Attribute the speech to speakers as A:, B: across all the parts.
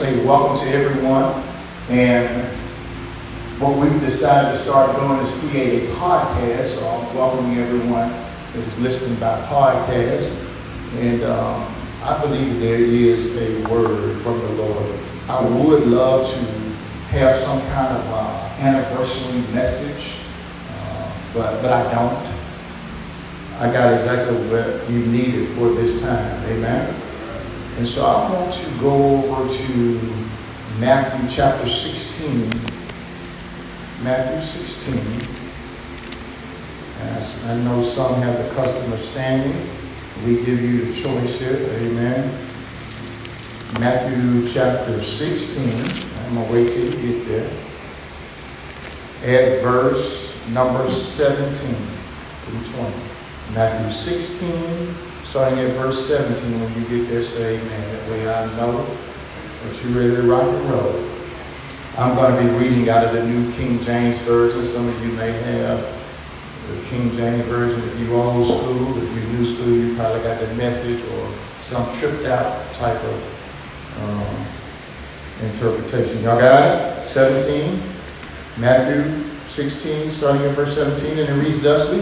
A: say welcome to everyone. And what we've decided to start doing is create a podcast. So I'm welcoming everyone that is listening by podcast. And um, I believe that there is a word from the Lord. I would love to have some kind of uh, anniversary message, uh, but, but I don't. I got exactly what you needed for this time. Amen. And so I want to go over to Matthew chapter 16. Matthew 16. As I know some have the custom of standing. We give you the choice here. Amen. Matthew chapter 16. I'm going to wait till you get there. At verse number 17 through 20. Matthew 16, starting at verse 17. When you get there, say amen. That way I know that you're ready to rock and roll. I'm going to be reading out of the New King James Version. Some of you may have the King James Version. If you're old school, if you're new school, you probably got the message or some tripped out type of um, interpretation. Y'all got it? 17. Matthew 16, starting at verse 17, and it reads thusly.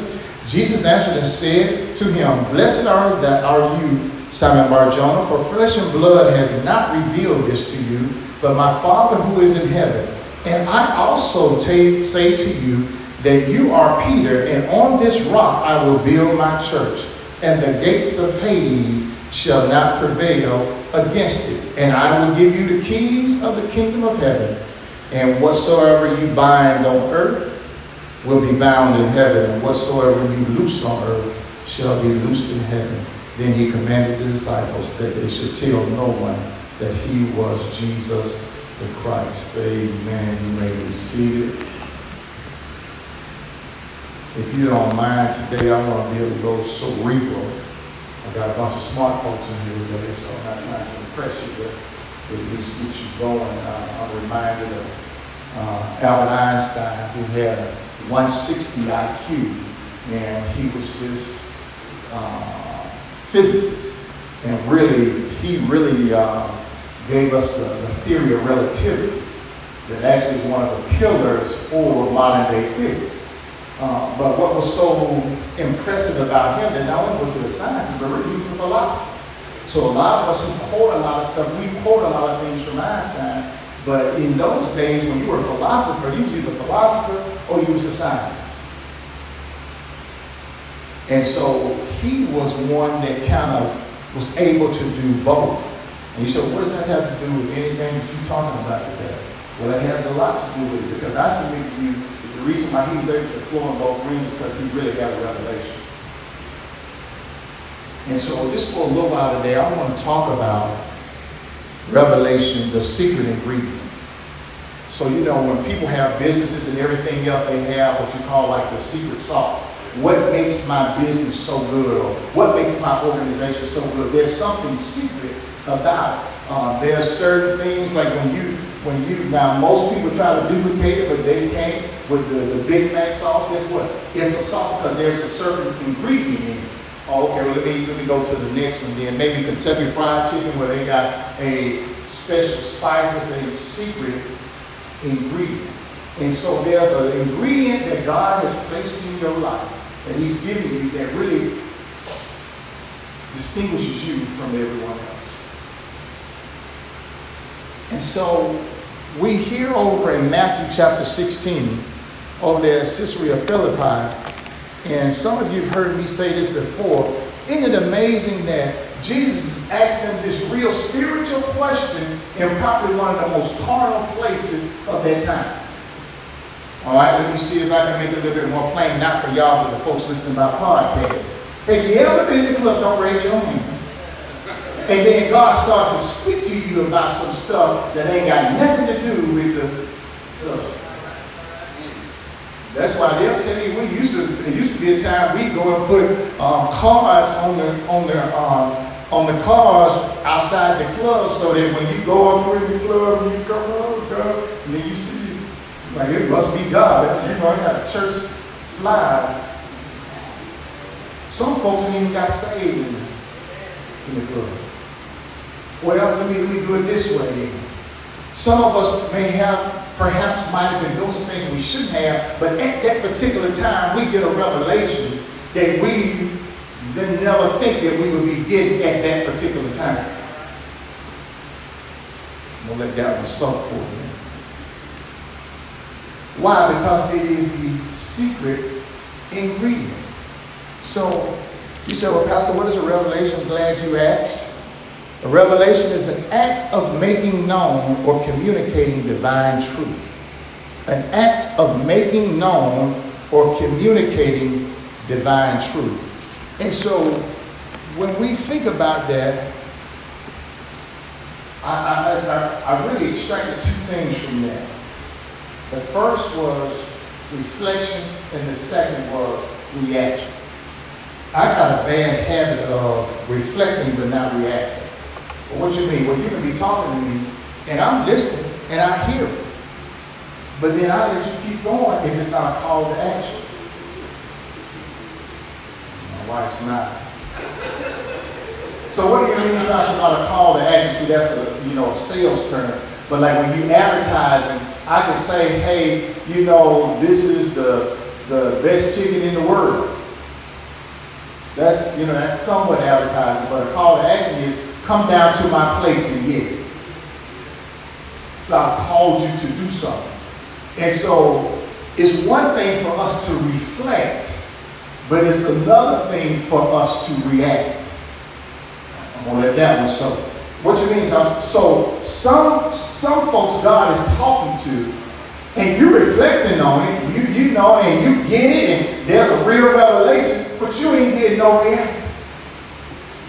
A: Jesus answered and said to him, Blessed are that are you, Simon Barjona, for flesh and blood has not revealed this to you, but my Father who is in heaven. And I also say to you that you are Peter, and on this rock I will build my church, and the gates of Hades shall not prevail against it. And I will give you the keys of the kingdom of heaven, and whatsoever you bind on earth will be bound in heaven, and whatsoever you loose on earth shall be loosed in heaven. Then he commanded the disciples that they should tell no one that he was Jesus the Christ. Amen. You may be seated. If you don't mind, today I want to be a little cerebral. I've got a bunch of smart folks in here today, so I'm not trying to impress you, but at least get you going. Uh, I'm reminded of uh, Albert Einstein, who had a 160 IQ, and he was this uh, physicist. And really, he really uh, gave us the, the, theory of relativity that actually is one of the pillars for modern day physics. Uh, but what was so impressive about him that not only was he a scientist, but really he was a philosopher. So a lot of us who quote a lot of stuff, we quote a lot of things from Einstein, but in those days, when you were a philosopher, you was either a philosopher or you was a scientist. And so he was one that kind of was able to do both. And you said, what does that have to do with anything that you're talking about today? Well, it has a lot to do with it because I submit to you the reason why he was able to flow in both rooms because he really had a revelation. And so just for a little while today, I want to talk about revelation, the secret ingredient. So, you know, when people have businesses and everything else, they have what you call like the secret sauce. What makes my business so good or what makes my organization so good? There's something secret about it. Uh, there are certain things like when you, when you, now most people try to duplicate it, but they can't with the, the Big Mac sauce. Guess what? It's a sauce because there's a certain ingredient in it. Oh, okay, well, let me, let me go to the next one then. Maybe Kentucky Fried Chicken where they got a special spices, a secret ingredient. And so there's an ingredient that God has placed in your life that He's given you that really distinguishes you from everyone else. And so we hear over in Matthew chapter 16, over there at Caesarea Philippi, and some of you have heard me say this before. Isn't it amazing that Jesus is asking this real spiritual question in probably one of the most carnal places of that time. All right, let me see if I can make it a little bit more plain, not for y'all, but the folks listening by podcast. Have you ever been in the club? Don't raise your hand. And then God starts to speak to you about some stuff that ain't got nothing to do with the uh, that's why they'll tell you we used to. It used to be a time we go and put um, cards on the on their um, on the cars outside the club, so that when you go up in the club and you come oh God, and then you see these, like it must be God. You know, I got a church fly. Some folks ain't even got saved in, in the club. Well, let me let me do it this way then. Some of us may have, perhaps might have been doing some things we shouldn't have, but at that particular time we get a revelation that we didn't never think that we would be getting at that particular time. I'm gonna let that one soak for a minute. Why? Because it is the secret ingredient. So you say, well, Pastor, what is a revelation? Glad you asked. A revelation is an act of making known or communicating divine truth. An act of making known or communicating divine truth. And so when we think about that, I, I, I, I really extracted two things from that. The first was reflection, and the second was reaction. I got a bad habit of reflecting but not reacting. What you mean? Well, you can be talking to me, and I'm listening, and I hear it. But then I let you keep going if it's not a call to action. Wife's not. So what do you mean about about a call to action? See, that's a you know a sales term. But like when you advertising, I can say, hey, you know, this is the the best chicken in the world. That's you know that's somewhat advertising, but a call to action is come down to my place and get it. So I called you to do something. And so it's one thing for us to reflect, but it's another thing for us to react. I'm gonna let that one show. What you mean? So some some folks God is talking to, and you're reflecting on it, you you know, and you get it, and there's a real revelation, but you ain't getting no reaction.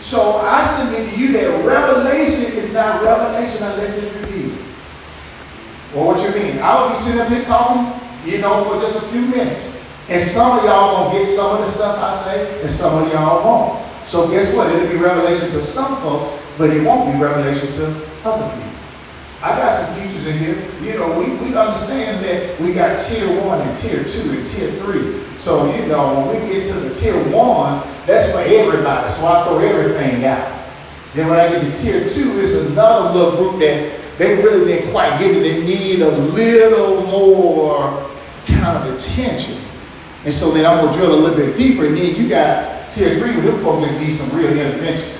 A: So I submit to you that revelation is not revelation unless it's revealed. Well, what you mean? I will be sitting up here talking, you know, for just a few minutes. And some of y'all gonna get some of the stuff I say, and some of y'all won't. So guess what? It'll be revelation to some folks, but it won't be revelation to other people. I got some teachers in here. You know, we, we understand that we got tier one and tier two and tier three. So, you know, when we get to the tier ones, that's for everybody. So I throw everything out. Then when I get to tier two, it's another little group that they really didn't quite get it. They need a little more kind of attention. And so then I'm going to drill a little bit deeper. And then you got tier three, with them folks that need some real intervention.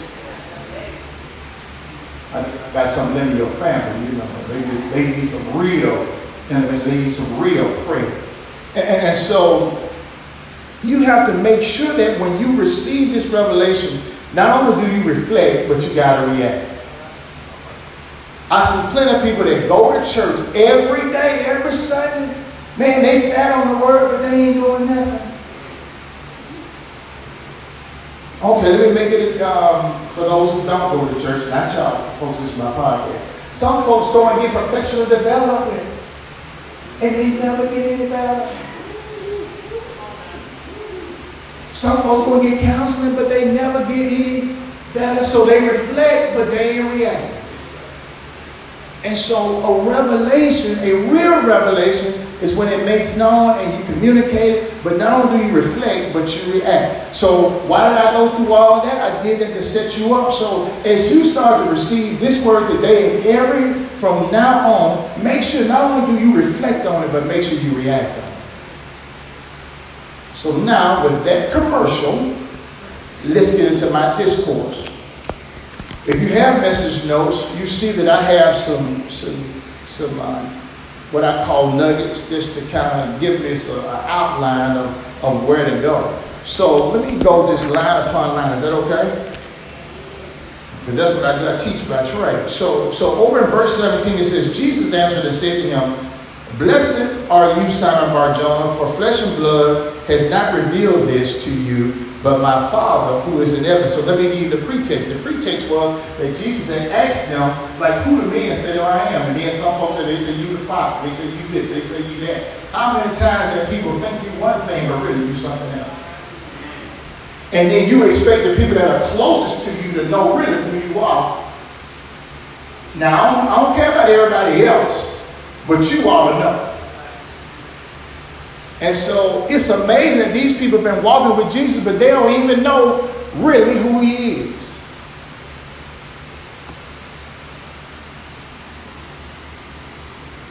A: I got some in your family, you know. They, they need some real intervention. They need some real prayer. And, and so you have to make sure that when you receive this revelation, not only do you reflect, but you got to react. I see plenty of people that go to church every day, every Sunday. Man, they fat on the word, but they ain't doing nothing. Okay, let me make it um, for those who don't go to church, not y'all, folks, this is my podcast. Some folks go and get professional development, and they never get any better. Some folks go and get counseling, but they never get any better. So they reflect, but they ain't react. And so a revelation, a real revelation, is when it makes known and you communicate but not only do you reflect, but you react. So why did I go through all that? I did that to set you up. So as you start to receive this word today and every from now on, make sure not only do you reflect on it, but make sure you react on it. So now with that commercial, let's get into my discourse. If you have message notes, you see that I have some some some uh, what I call nuggets just to kind of give this an outline of, of where to go. So let me go just line upon line. Is that okay? Because that's what I do. I teach by trade. So, so over in verse 17 it says, Jesus answered and said to him, Blessed are you, Simon Barjona, for flesh and blood has not revealed this to you, but my Father who is in heaven. So let me give you the pretext. The pretext was that Jesus had asked them, like, who the men said oh, I am? And then some folks said, they say you the prophet. They say you this. They say you that. How many times that people think you one thing, but really you something else? And then you expect the people that are closest to you to know really who you are. Now, I don't, I don't care about everybody else, but you ought to know. And so it's amazing that these people have been walking with Jesus, but they don't even know really who he is.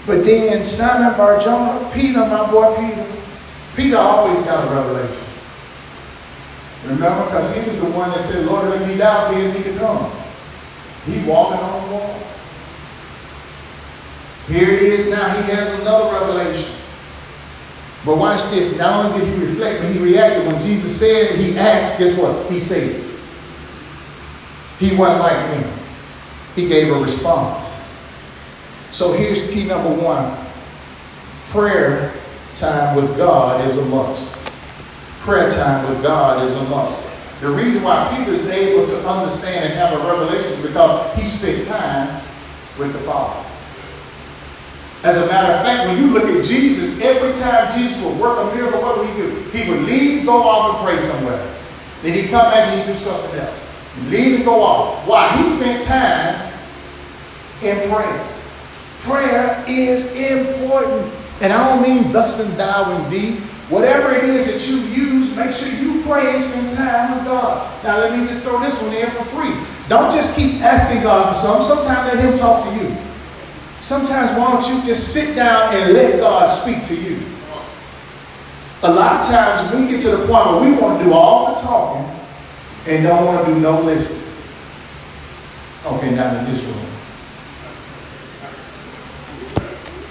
A: But then Simon Barjona, Peter, my boy Peter, Peter always got a revelation. Remember? Because he was the one that said, Lord, let me die, bid me to come. He walking on the wall. Here it is now, he has another revelation. But watch this. Not only did he reflect, but he reacted. When Jesus said, he asked, guess what? He said. He wasn't like me. He gave a response. So here's key number one. Prayer time with God is a must. Prayer time with God is a must. The reason why Peter is able to understand and have a revelation is because he spent time with the Father. As a matter of fact, when you look at Jesus, every time Jesus would work a miracle, what would he do? He would leave, go off, and pray somewhere. Then he'd come back and he'd do something else. He'd leave and go off. Why? He spent time in prayer. Prayer is important. And I don't mean thus and thou indeed. Whatever it is that you use, make sure you pray and spend time with God. Now, let me just throw this one in for free. Don't just keep asking God for something. Sometimes let Him talk to you. Sometimes why don't you just sit down and let God speak to you? A lot of times we get to the point where we want to do all the talking and don't want to do no listening. Okay, not in this room.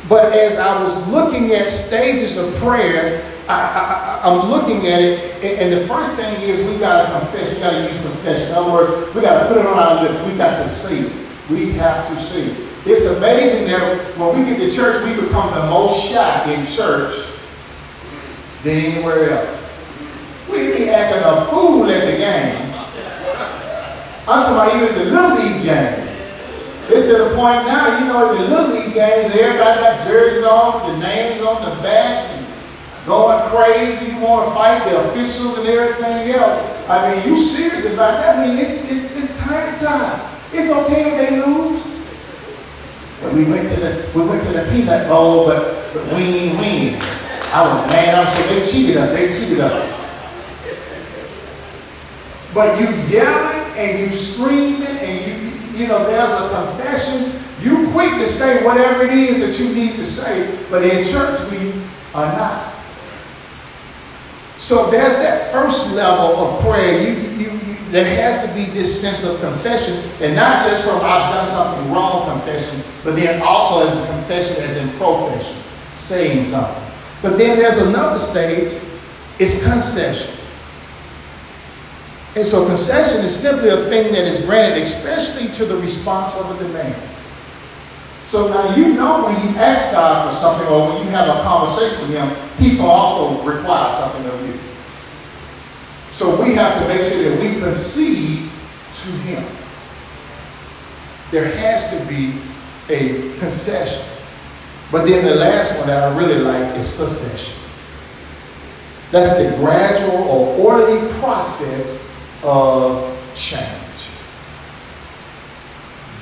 A: But as I was looking at stages of prayer, I, am looking at it, and the first thing is we got to confess. We got to use confession. In other words, we got to put it on our lips. We got to see. We have to see. It's amazing that when we get to church, we become the most shy in church than anywhere else. We be acting a fool at the game. I'm talking about even the little league game. It's to the point now, you know, the little league games, everybody got jerseys on, the names on the back, and going crazy. You want to fight the officials and everything else. I mean, you serious about that? I mean, it's, it's, it's time time. It's okay if they lose. We went to the we went to the peanut bowl, but, we ain't win. I was mad. I'm so they cheated us. They cheated us. But you yelling and you screaming and you you know, there's a confession. You quick to say whatever it is that you need to say, but in church we are not. So there's that first level of prayer. You, you, there has to be this sense of confession, and not just from I've done something wrong confession, but then also as a confession, as in profession, saying something. But then there's another stage, it's concession. And so concession is simply a thing that is granted, especially to the response of a demand. So now you know when you ask God for something or when you have a conversation with Him, He's going to also require something of you. So we have to make sure that we concede to Him. There has to be a concession. But then the last one that I really like is succession. That's the gradual or orderly process of change.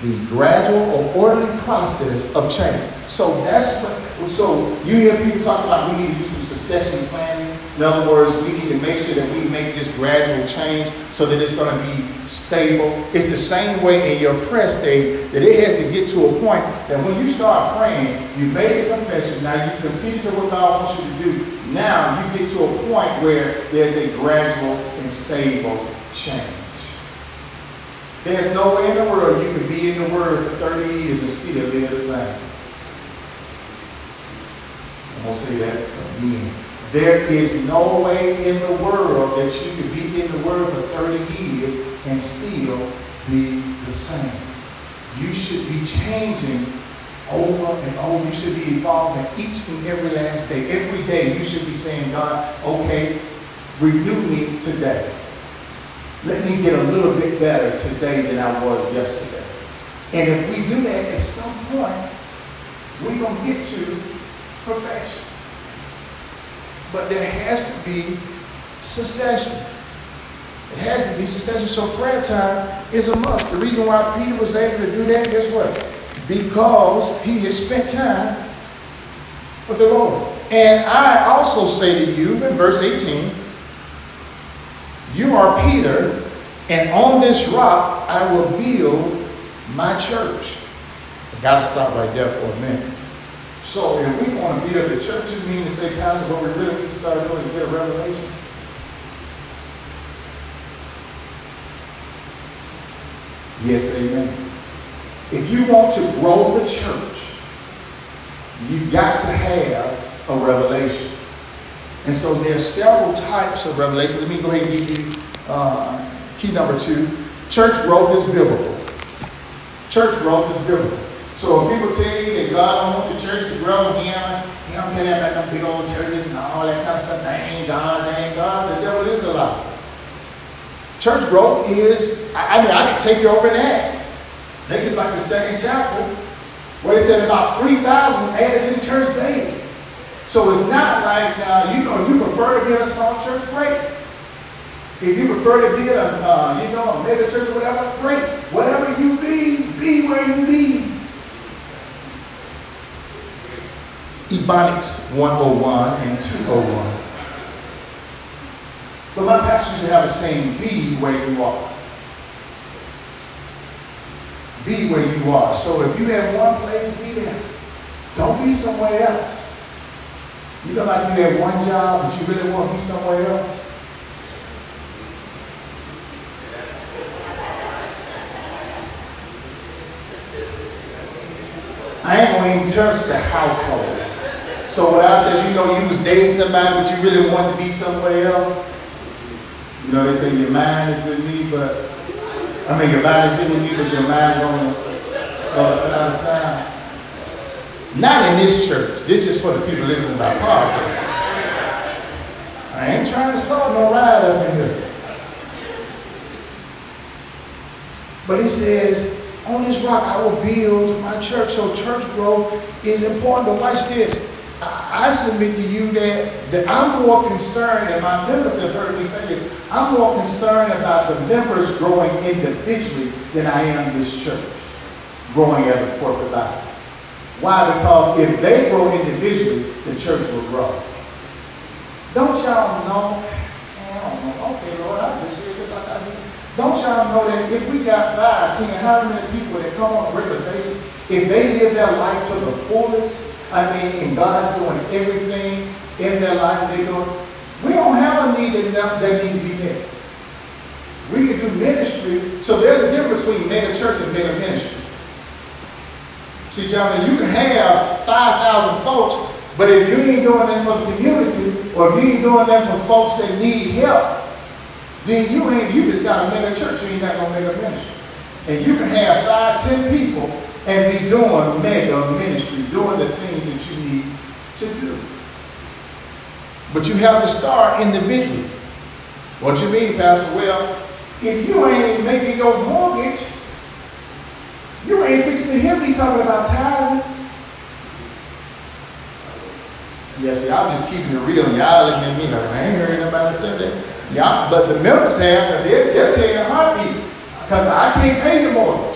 A: The gradual or orderly process of change. So that's what, so you hear people talk about we need to do some succession planning. In other words, we need to make sure that we make this gradual change so that it's going to be stable. It's the same way in your prayer stage that it has to get to a point that when you start praying, you made a confession, now you've conceded to what God wants you to do. Now you get to a point where there's a gradual and stable change. There's no way in the world you can be in the Word for 30 years and still live the same. I'm going to say that again. There is no way in the world that you can be in the Word for 30 years and still be the same. You should be changing over and over. You should be evolving each and every last day. Every day you should be saying, God, okay, renew me today. Let me get a little bit better today than I was yesterday. And if we do that at some point, we're going to get to perfection. But there has to be succession. It has to be succession. So prayer time is a must. The reason why Peter was able to do that, guess what? Because he had spent time with the Lord. And I also say to you in verse 18, you are Peter, and on this rock I will build my church. I got to stop right there for a minute. So if we want to build the church, you mean to say, Pastor, what we really need to start doing is get a revelation? Yes, amen. If you want to grow the church, you've got to have a revelation. And so there are several types of revelation. Let me go ahead and give you uh, key number two. Church growth is biblical. Church growth is biblical. So people tell you that God don't want the church to grow, don't, he don't get that like them big old churches and all that kind of stuff. That ain't God, that ain't God. The devil is a lie. Church growth is, I mean, I can take you over in Acts. I think it's like the second chapter, where it said about 3,000 added to the church daily. So it's not like, uh, you know, if you prefer to be in a small church, great. If you prefer to be in a, uh, you know, a mega church or whatever, great. Whatever you be, be where you be. Ebonics 101 and 201. But my pastor used to have a saying, be where you are. Be where you are. So if you have one place, be there. Don't be somewhere else. You know like you have one job, but you really want to be somewhere else? I ain't going to even touch the household. So when I said, you know, you was dating somebody, but you really wanted to be somewhere else, you know, they say your mind is with me, but I mean your body's with me, but your mind's on the uh, other side of town. Not in this church. This is for the people listening by podcast. I ain't trying to start no ride up in here. But he says, on this rock I will build my church. So church growth is important. But watch this. I submit to you that, that I'm more concerned, and my members have heard me say this, I'm more concerned about the members growing individually than I am this church growing as a corporate body. Why? Because if they grow individually, the church will grow. Don't y'all know? Okay, Lord, I just said this like I did. Don't y'all know that if we got five, ten, how many people that come on a regular basis, if they live their life to the fullest, I mean, and God's doing everything in their life they're doing, we don't have a need that, that need to be met. We can do ministry. So there's a difference between mega church and mega ministry. See, gentlemen, you can have 5,000 folks, but if you ain't doing that for the community, or if you ain't doing that for folks that need help, then you ain't, you just got a mega church, you ain't got no mega ministry. And you can have five, ten people and be doing mega ministry, doing the things that you need to do. But you have to start individually. What you mean, Pastor? Well, if you ain't making your mortgage, you ain't fixing to hear me talking about tithing. Yes, see, I'm just keeping it real. Y'all looking at me like, I ain't hearing nobody say that. Yeah, but the members have, they're, they're taking a heartbeat because I can't pay the mortgage.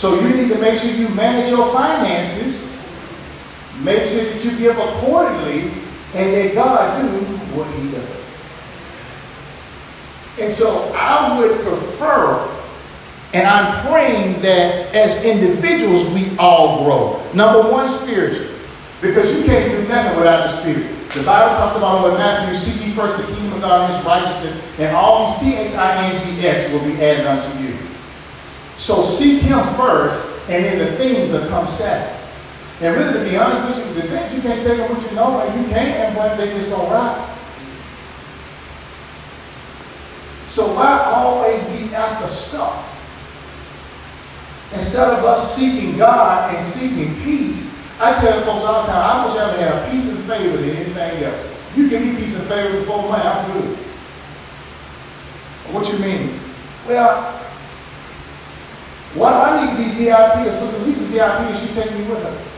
A: So you need to make sure you manage your finances, make sure that you give accordingly, and let God do what He does. And so I would prefer, and I'm praying that as individuals we all grow. Number one, spiritual. Because you can't do nothing without the Spirit. The Bible talks about in Matthew, seek ye first the kingdom of God and his righteousness, and all these T-H-I-N-G-S will be added unto you. So seek him first, and then the things will come second. And really, to be honest with you, the things you can't take them what you know, and you can't. but they just don't rock. So why always be after stuff? Instead of us seeking God and seeking peace, I tell folks all the time, I wish I would have peace and favor than anything else. You give me peace and favor before money, I'm good. What you mean? Well, why do I need to be VIP or Sister Lisa VIP and she take me with her?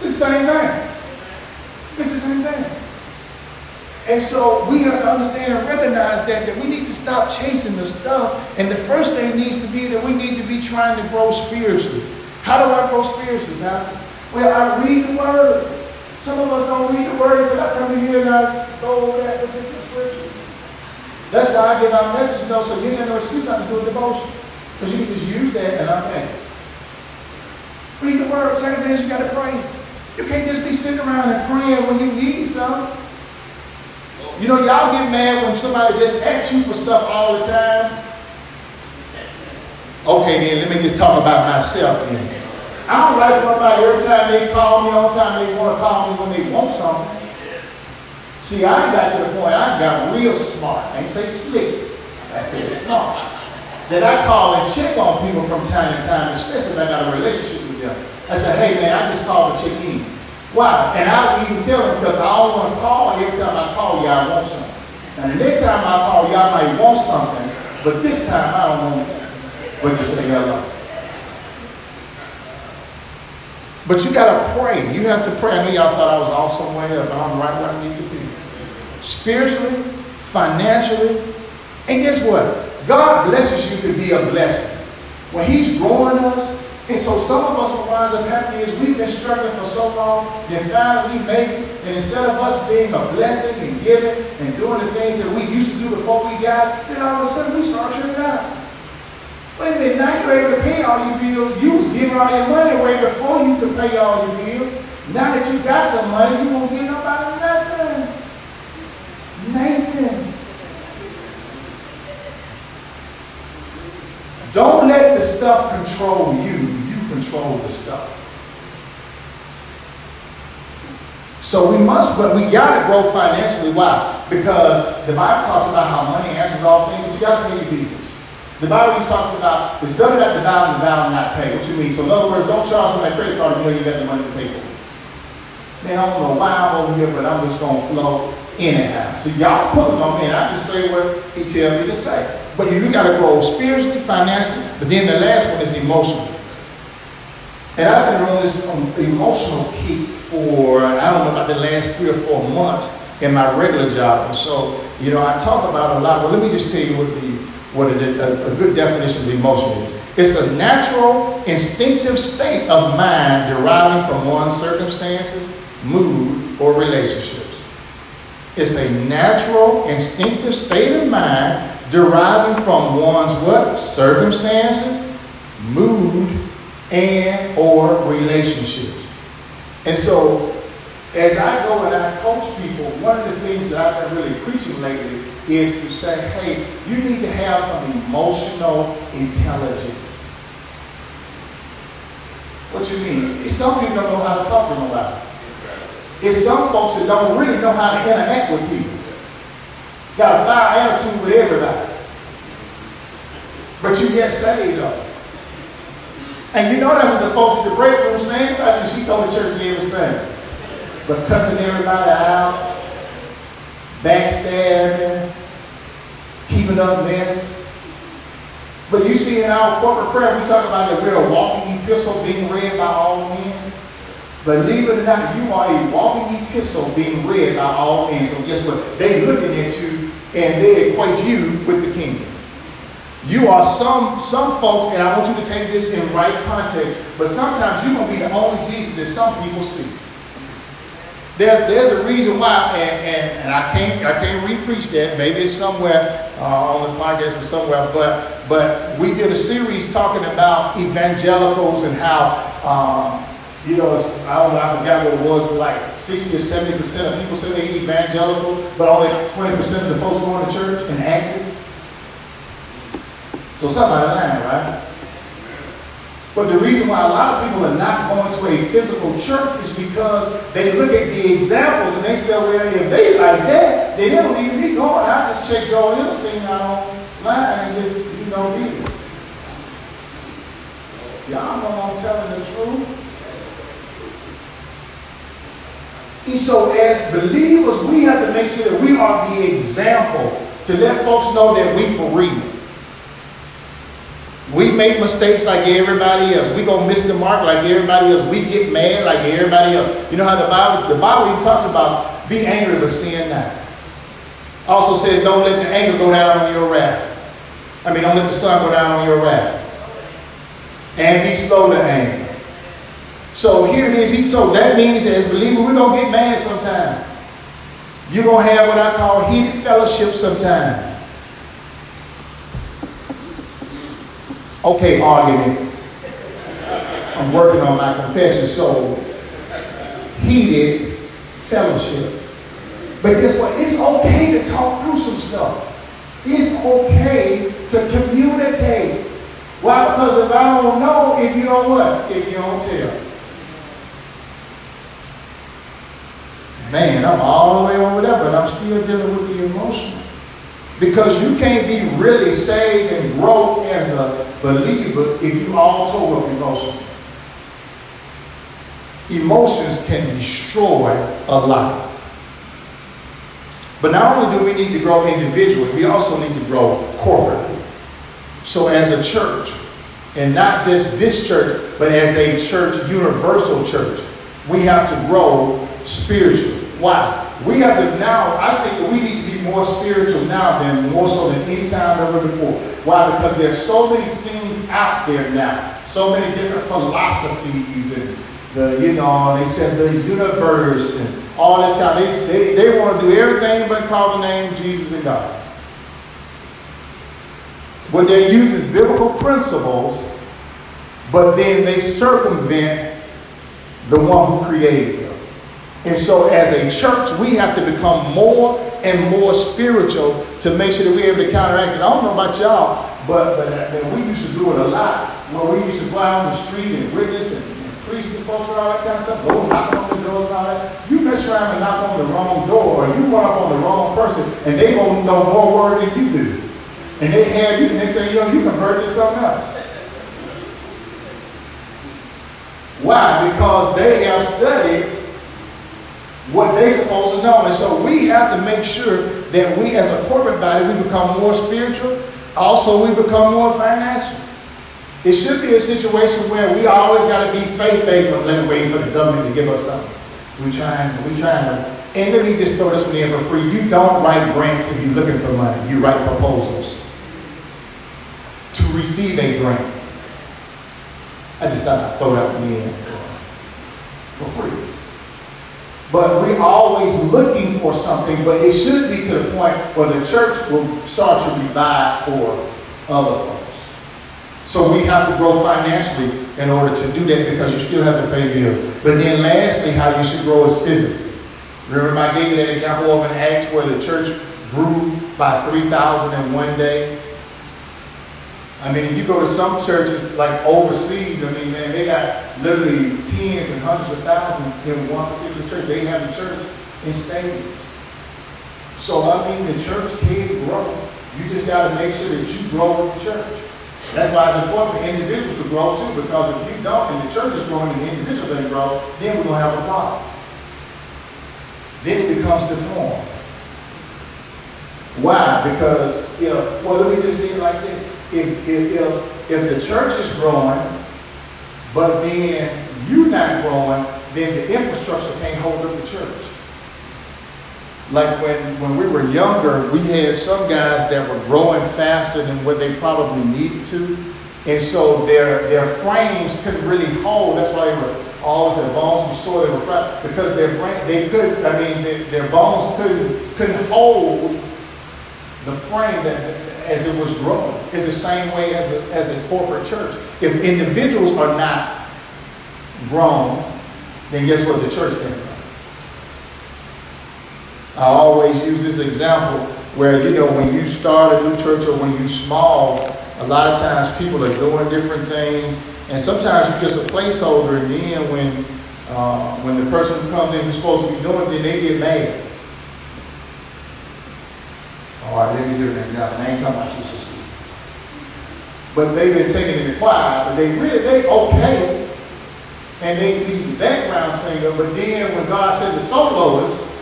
A: It's the same thing. It's the same thing. And so we have to understand and recognize that, that we need to stop chasing the stuff. And the first thing needs to be that we need to be trying to grow spiritually. How do I grow spiritually, Pastor? Well, I read the word. Some of us don't read the word until I come here and I go over that particular. That's why I give our message notes so you ain't no excuse not to do a devotion. Because you can just use that and I'm okay. Read the word. Second thing is you got to pray. You can't just be sitting around and praying when you need something. You know, y'all get mad when somebody just asks you for stuff all the time. Okay, then let me just talk about myself then. I don't like somebody every time they call me, the time they want to call me when they want something. See, I got to the point, I got real smart. I ain't say slick, I said smart. That I call and check on people from time to time, especially if I got a relationship with them. I said, hey man, I just called to check in. Why? And I would even tell them because I don't want to call every time I call y'all want something. Now the next time I call y'all might want something, but this time I don't want but to say hello. But you got to pray. You have to pray. I know y'all thought I was off somewhere, but I'm right where I need to be. Spiritually, financially, and guess what? God blesses you to be a blessing. When He's growing us, and so some of us will winds up happy is we've been struggling for so long, then finally we make it, and instead of us being a blessing and giving and doing the things that we used to do before we got, then all of a sudden we start turning out. Wait a minute, now you're able to pay all your bills. You was giving all your money away before you could pay all your bills. Now that you got some money, you won't give nobody. Nothing. Don't let the stuff control you. You control the stuff. So we must, but we got to grow financially. Why? Because the Bible talks about how money answers all things, but you got to pay your bills. The Bible talks about it's better that the vow and vow not pay. What you mean? So in other words, don't charge them that credit card if you know you got the money to pay for it. Man, I don't know why I'm over here, but I'm just gonna flow anyhow. See, y'all pulling on me, and I just say what he tells me to say. But you gotta grow spiritually, financially, but then the last one is emotional. And I've been on this um, emotional kick for I don't know about the last three or four months in my regular job. And so, you know, I talk about a lot. Well, let me just tell you what the what a, a, good definition of emotion is. It's a natural, instinctive state of mind deriving from one's circumstances, mood, or relationships. It's a natural, instinctive state of mind deriving from one's what? Circumstances, mood, and or relationships. And so, as I go and I coach people, one of the things that I've been really preaching lately is to say, hey, you need to have some emotional intelligence. What you mean? Some people don't know how to talk to nobody. It's some folks that don't really know how to interact with people. Got a foul attitude with everybody. But you get saved though. And you know that's what the folks at the break room saying? That's you. she go to church every Sunday. But cussing everybody out, backstabbing, keeping up mess. But you see in our corporate prayer, we talk about that we're a walking epistle being read by all men. Believe it or not, you are a walking epistle being read by all men. So guess what? They're looking at you and they equate you with the kingdom. You are some some folks, and I want you to take this in right context, but sometimes you're going to be the only Jesus that some people see. There, there's a reason why, and, and, and I can't I can't repreach that. Maybe it's somewhere uh, on the podcast or somewhere, but but we did a series talking about evangelicals and how um, you know I don't know I forgot what it was, but like sixty or seventy percent of people say they evangelical, but only twenty percent of the folks going to church and active. So somebody lying, right? But the reason why a lot of people are not going to a physical church is because they look at the examples and they say, well, if they like that, they don't need be going. I just check Joel Osteen out online and just, you know, be it. Y'all know I'm telling the truth. And so as believers, we have to make sure that we are the example to let folks know that we for real. We make mistakes like everybody else. We gonna miss the mark like everybody else. We get mad like everybody else. You know how the Bible, the Bible even talks about be angry but sin not. Also says don't let the anger go down on your wrath. I mean, don't let the sun go down on your wrath. And be slow to anger. So here it is. He, so that means that as believers, we're gonna get mad sometimes. You're gonna have what I call heated fellowship sometimes. Okay, arguments. I'm working on my confession. So, heated fellowship. But guess what? It's okay to talk through some stuff. It's okay to communicate. Why? Because if I don't know, if you don't what? If you don't tell. Man, I'm all the way over there, but I'm still dealing with the emotion. Because you can't be really saved and grow as a believer if you all tore up emotions. Emotions can destroy a life. But not only do we need to grow individually, we also need to grow corporately. So as a church, and not just this church, but as a church, universal church, we have to grow spiritually. Why? We have to now, I think that we need to be more spiritual now than more so than any time ever before. Why? Because there's so many things out there now, so many different philosophies and the, you know, they said the universe and all this kind. Of, they, they, they want to do everything but call the name Jesus and God. What they're using is biblical principles, but then they circumvent the one who created. And so, as a church, we have to become more and more spiritual to make sure that we're able to counteract it. I don't know about y'all, but, but uh, we used to do it a lot. Where we used to go out on the street and witness and, and preach to folks and all that kind of stuff, go knock on the doors and all that. You mess around and knock on the wrong door, or you run up on the wrong person, and they won't know more word than you do. And they have you, and they say, you know, you converted to something else. Why? Because they have studied what they're supposed to know. And so we have to make sure that we as a corporate body, we become more spiritual. Also, we become more financial. It should be a situation where we always got to be faith-based on let wait for the government to give us something. We're trying, we're trying to, and let me just throw this one in for free. You don't write grants if you're looking for money. You write proposals to receive a grant. I just thought I'd throw that one in for free. But we're always looking for something, but it should be to the point where the church will start to revive for other folks. So we have to grow financially in order to do that because you still have to pay bills. But then lastly, how you should grow is physically. Remember I gave you that example of an Acts where the church grew by 3,000 in one day? I mean, if you go to some churches like overseas, I mean, man, they got literally tens and hundreds of thousands in one particular church. They have a church in stadiums. So, I mean, the church can grow. You just got to make sure that you grow with the church. That's why it's important for individuals to grow too, because if you don't, and the church is growing and the individual doesn't grow, then we're going to have a problem. Then it becomes deformed. Why? Because if, well, let me just say it like this if, if, if, if the church is growing, but then you're not growing, then the infrastructure can't hold up the church. Like when, when we were younger, we had some guys that were growing faster than what they probably needed to. And so their, their frames couldn't really hold. That's why they were always their bones were sore, they were fat, because their brain, they could, I mean, their, their bones couldn't, couldn't hold the frame that, as it was growing. It's the same way as a, as a corporate church. If individuals are not grown, then guess what the church can't grow. I always use this example where, you know, when you start a new church or when you're small, a lot of times people are doing different things. And sometimes you're just a placeholder, and then when, uh, when the person comes in who's supposed to be doing it, then they get mad. All right, let me give an example. I ain't talking about two sisters. But they've been singing in the choir, but they really, they okay. And they be the background singer, but then when God said the soloist,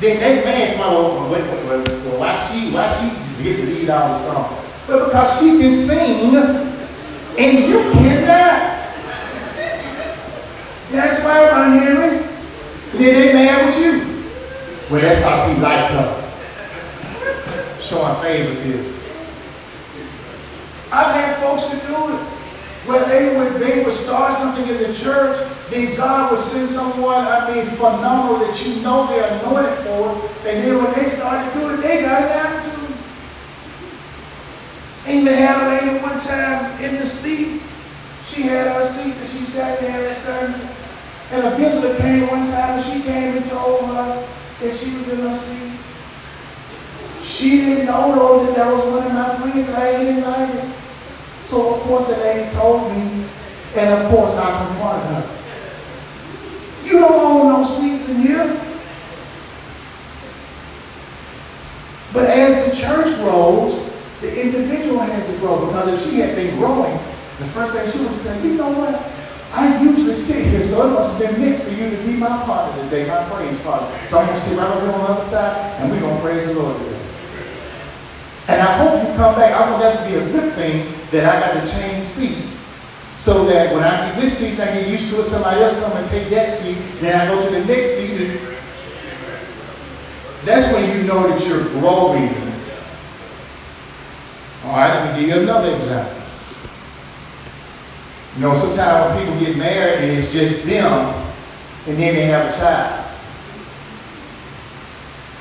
A: then they man to my well, wait, wait, wait, well, why she, why she get the lead out the song? But because she can sing and you cannot. That's why I'm hearing. And then they mad with you. Well, that's how she liked her showing favoritism. I've had folks to do it where they would they would start something in the church, then God would send someone, I mean, phenomenal that you know they're anointed for it, and then when they started to do it, they got an attitude. Amen. Had a lady one time in the seat. She had her seat and she sat there and served. And a visitor came one time and she came and told her that she was in her seat. She didn't know though that that was one of my friends that I ain't invited. So of course the lady told me, and of course I confronted her. You don't own no seats in here. But as the church grows, the individual has to grow because if she had been growing, the first thing she would say, you know what? I usually sit here, so it must have been meant for you to be my partner today, my praise partner. So I'm going to sit right over here on the other side, and we're going to praise the Lord today. And I hope you come back. I want that to be a good thing that I got to change seats. So that when I get this seat, I get used to it, somebody else come and take that seat, then I go to the next seat. And that's when you know that you're growing. All right, let me give you another example. You know, sometimes people get married and it's just them, and then they have a child.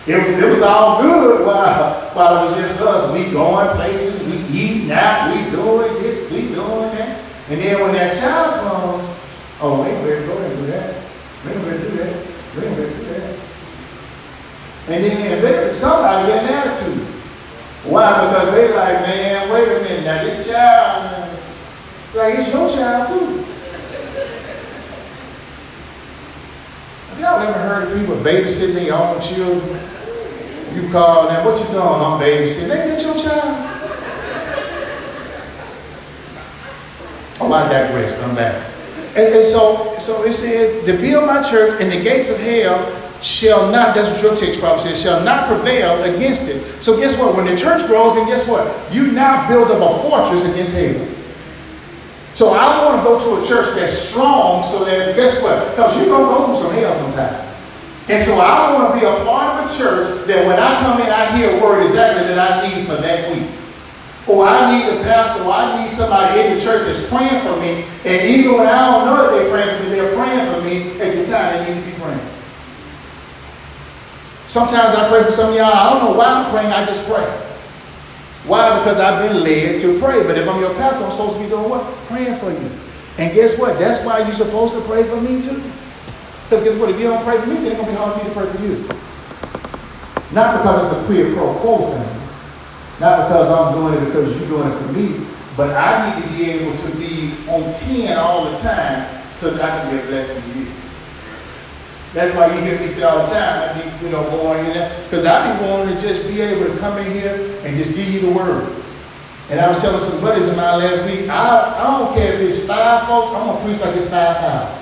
A: It was, it was all good while, while it was just us. We going places, we eating out, we doing this, we doing that. And then when that child comes, oh, we ain't ready to go and do that. We ain't ready to do that. We ain't ready to do that. And then eventually somebody get an attitude. Why? Because they like, man, wait a minute, now this child, man, like it's your child too. Have y'all ever heard of people babysitting their own children? You call them, what you doing? I'm babysitting. They get your child. Oh, I digress. I'm back. And, and, so, so it says, to build my church and the gates of hell shall not, that's what your text probably says, shall not prevail against it. So guess what? When the church grows, then guess what? You now build up a fortress against hell. So I want to go to a church that's strong so that, guess what? Because you're going to go through some hell sometime. And so I want to be a part of a church that when I come in, I hear a word exactly that I need for that week. Or I need a pastor, or I need somebody in the church that's praying for me. And even when I don't know that they're praying for me, they're praying for me at the time they need to be praying. Sometimes I pray for some of y'all. I don't know why I'm praying, I just pray. Why? Because I've been led to pray. But if I'm your pastor, I'm supposed to be doing what? Praying for you. And guess what? That's why you're supposed to pray for me too. Because guess what? If you don't pray for me, then it's going to be hard for me to pray for you. Not because it's a quid pro quo thing. Not because I'm doing it because you're doing it for me. But I need to be able to be on 10 all the time so that I can be a blessing to you. That's why you hear me say all the time, I be, you know, going in there. Because I be wanting to just be able to come in here and just give you the word. And I was telling some buddies of mine last week, I, I don't care if it's five folks, I'm going to preach like it's 5,000.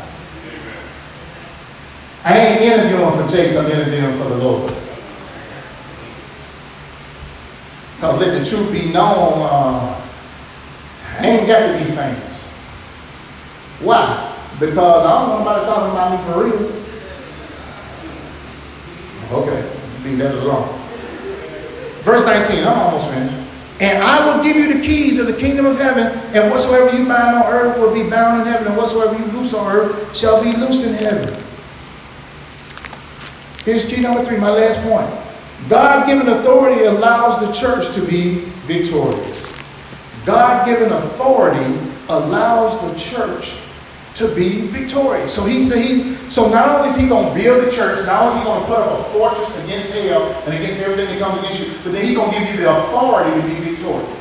A: I ain't interviewing for Jakes, I'm interviewing for the Lord. Because let the truth be known, uh, I ain't got to be famous. Why? Because I don't want nobody talking about me for real. Okay, leave that alone. Verse 19, I'm almost finished. And I will give you the keys of the kingdom of heaven, and whatsoever you bind on earth will be bound in heaven, and whatsoever you loose on earth shall be loosed in heaven. Here's key number three, my last point. God given authority allows the church to be victorious. God given authority allows the church to be victorious. So he said he so not only is he going to build the church, not only is he going to put up a fortress against hell and against everything that comes against you, but then he's going to give you the authority to be victorious.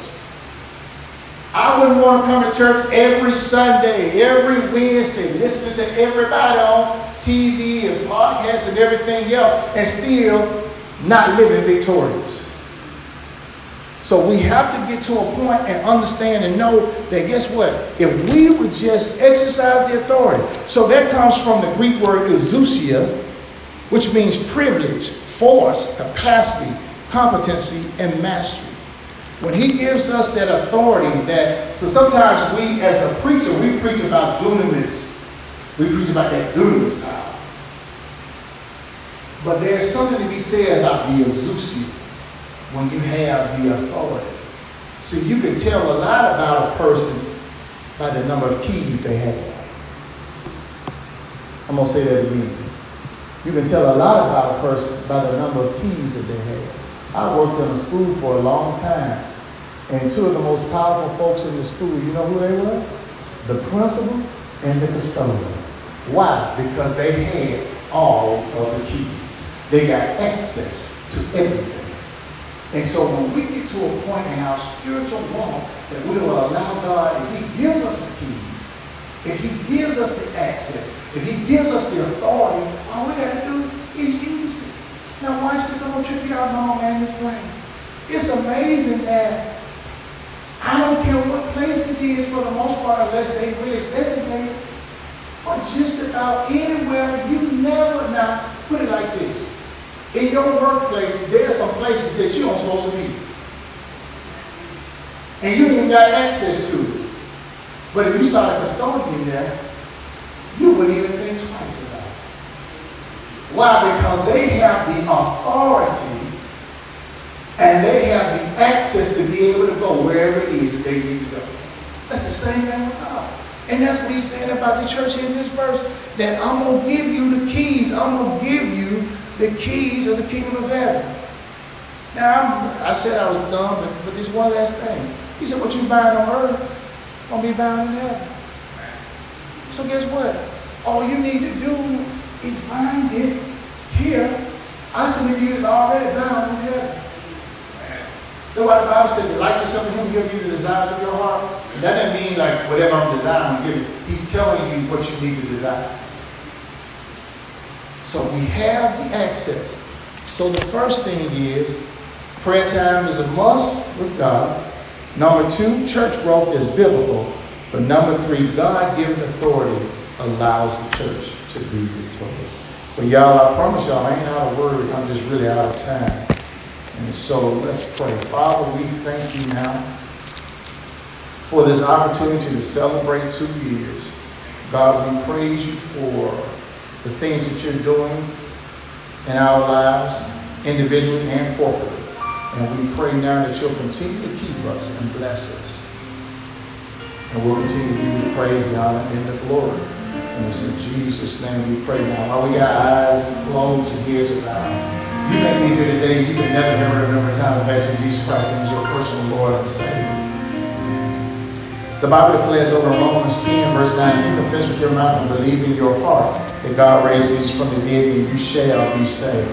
A: I wouldn't want to come to church every Sunday, every Wednesday, listening to everybody on TV and podcasts and everything else, and still not living victorious. So we have to get to a point and understand and know that guess what? If we would just exercise the authority, so that comes from the Greek word exousia, which means privilege, force, capacity, competency, and mastery. When he gives us that authority, that so sometimes we, as a preacher, we preach about dunamis. We preach about that dunamis power. But there's something to be said about the exousia when you have the authority. See, you can tell a lot about a person by the number of keys they have. I'm going to say that again. You can tell a lot about a person by the number of keys that they have. I worked in a school for a long time, and two of the most powerful folks in the school, you know who they were? the principal, and the custodian. Why? Because they had all of the keys. They got access to everything. And so when we get to a point in our spiritual walk that we will allow God, if He gives us the keys, if He gives us the access, if He gives us the authority, all we got to do is use. Now watch this, I'm to trip you out on man this plane. It's amazing that I don't care what place it is for the most part, unless they really designate, but just about anywhere, you never, now, put it like this. In your workplace, there's some places that you aren't supposed to be. And you ain't got access to it. But if you saw a custodian there, you wouldn't even think twice about it. Why? Because they have the authority and they have the access to be able to go wherever it is that they need to go. That's the same thing with God. And that's what he's saying about the church in this verse, that I'm going to give you the keys. I'm going to give you the keys of the kingdom of heaven. Now, I'm, i said I was dumb, but, but this one last thing. He said, what you bind on earth, going to be bound in heaven. So guess what? All you need to do is bind it here. I submit you is already bound in heaven. That's why the Bible said, delight yourself in him, he'll give you the desires of your heart. And that doesn't mean like whatever I'm desiring, I'm giving. He's telling you what you need to desire. So we have the access. So the first thing is prayer time is a must with God. Number two, church growth is biblical. But number three, God given authority allows the church to be victorious. But y'all, I promise y'all, I ain't out of word. I'm just really out of time. And so let's pray. Father, we thank you now for this opportunity to celebrate two years. God, we praise you for the things that you're doing in our lives, individually and corporately. And we pray now that you'll continue to keep us and bless us. And we'll continue to give you the praise, the honor, and the glory. It's in Jesus' name we pray now. While we got eyes closed and ears about, you may be here today, you can never ever remember a time of acting Jesus Christ as your personal Lord and Savior. The Bible declares over Romans 10, verse 9, you confess with your mouth and believe in your heart that God raised Jesus from the dead, and you shall be saved.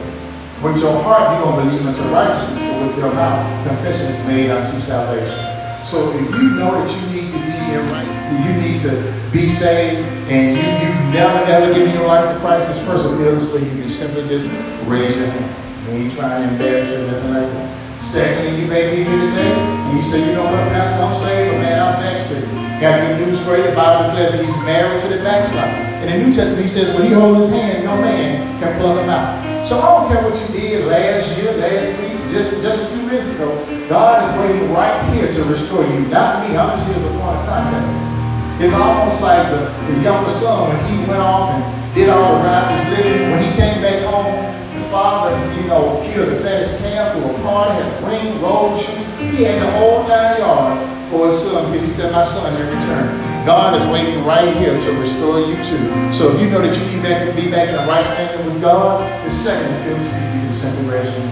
A: With your heart, you're going to believe unto righteousness, but with your mouth, confession is made unto salvation. So if you know that you need to be in right, you need to be saved, and you, you've never ever given your life to Christ, this first appeal is you. You can simply just raise your hand. You ain't trying to embarrass you or nothing like that. Secondly, you may be here today, and you say, you know what, Pastor, I'm saved, but man, I'm backslidden. Got good news for you. The Bible declares that he's married to the backslider. In the New Testament, he says, when he holds his hand, no man can pluck him out. So I don't care what you did last year, last week, just, just a few minutes ago. God is waiting right here to restore you. Not me. I'm just here as a point of contact. It's almost like the, the younger son when he went off and did all the righteous living. When he came back home, the father, you know, killed the fattest calf, threw a party, had a ring, robe, shoes. He had the whole nine yards for his son because he said, my son had returned. God is waiting right here to restore you too. So if you know that you need back, be back in right standing with God, the second to you, can simply raise your.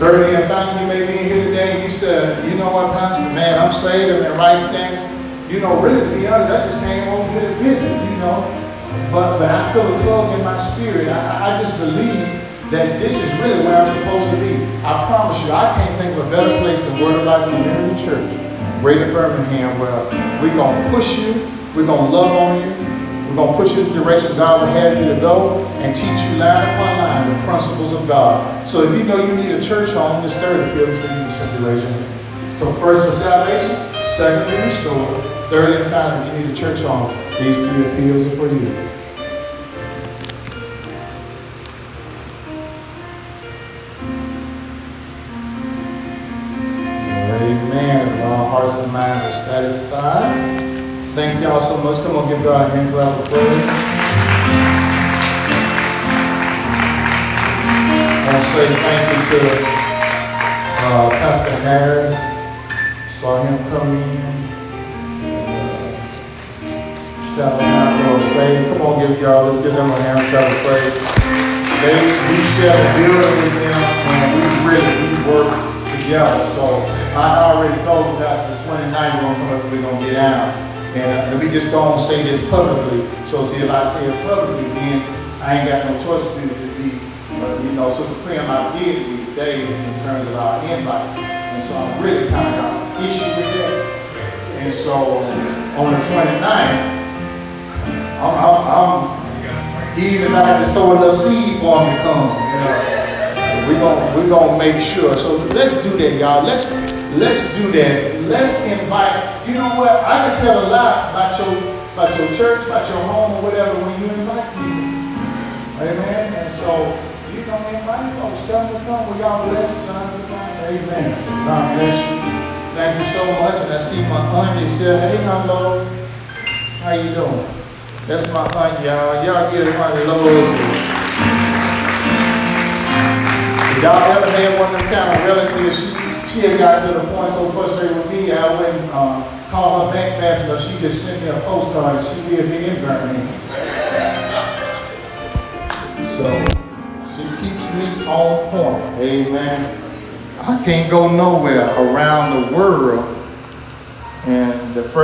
A: Thirdly and finally, you may be here today and you said, you know what, Pastor, man, I'm saved, I'm in right standing. You know, really, to be honest, I just came over here to visit, you know. But, but I feel a tug in my spirit. I, I just believe that this is really where I'm supposed to be. I promise you, I can't think of a better place than Word of Life Community Church. Greater Birmingham, where we're going to push you, we're going to love on you, we're going to push you in the direction God would have you to go and teach you line upon line the principles of God. So if you know you need a church home, this third is for you raise. So first for salvation, secondly restored, thirdly and finally, if you need a church home, these three appeals are for you. Amen. If all hearts and minds are satisfied. Thank y'all so much. Come on, give God a hand clap of praise. Want to say thank you to uh, Pastor Harris. Saw him come in. Shout faith. Come on, give y'all. Let's give them a hand clap of praise. They, we share the building with them, and we really we work together. So I already told them that's the 29th we're gonna, we're gonna get out. And uh, let me just go and say this publicly. So see if I say it publicly, then I ain't got no choice but to be, uh, you know, Sister Prim, I did me today in terms of our invites. And so I'm really kind of got an issue with that. And so on the 29th, I'm, I'm, I'm even I had to sow seed for him to come, you know, we're gonna we're gonna make sure. So let's do that, y'all. Let's let's do that. Let's invite. You know what? I can tell a lot about your about your church, about your home, or whatever when you invite people. Amen. And so you gonna invite folks. Tell them to come. Well, y'all bless. John, Amen. God bless you. Thank you so much. And I see my aunt is here. Hey, Aunt Lois. How you doing? That's my aunt, y'all. Y'all give Aunt Lois. If y'all ever had one of them kind of relatives, she, she had got to the point so frustrated with me, I wouldn't uh, call her back fast enough. She just sent me a postcard and she lives in Birmingham. So she keeps me on point. Amen. I can't go nowhere around the world. And the first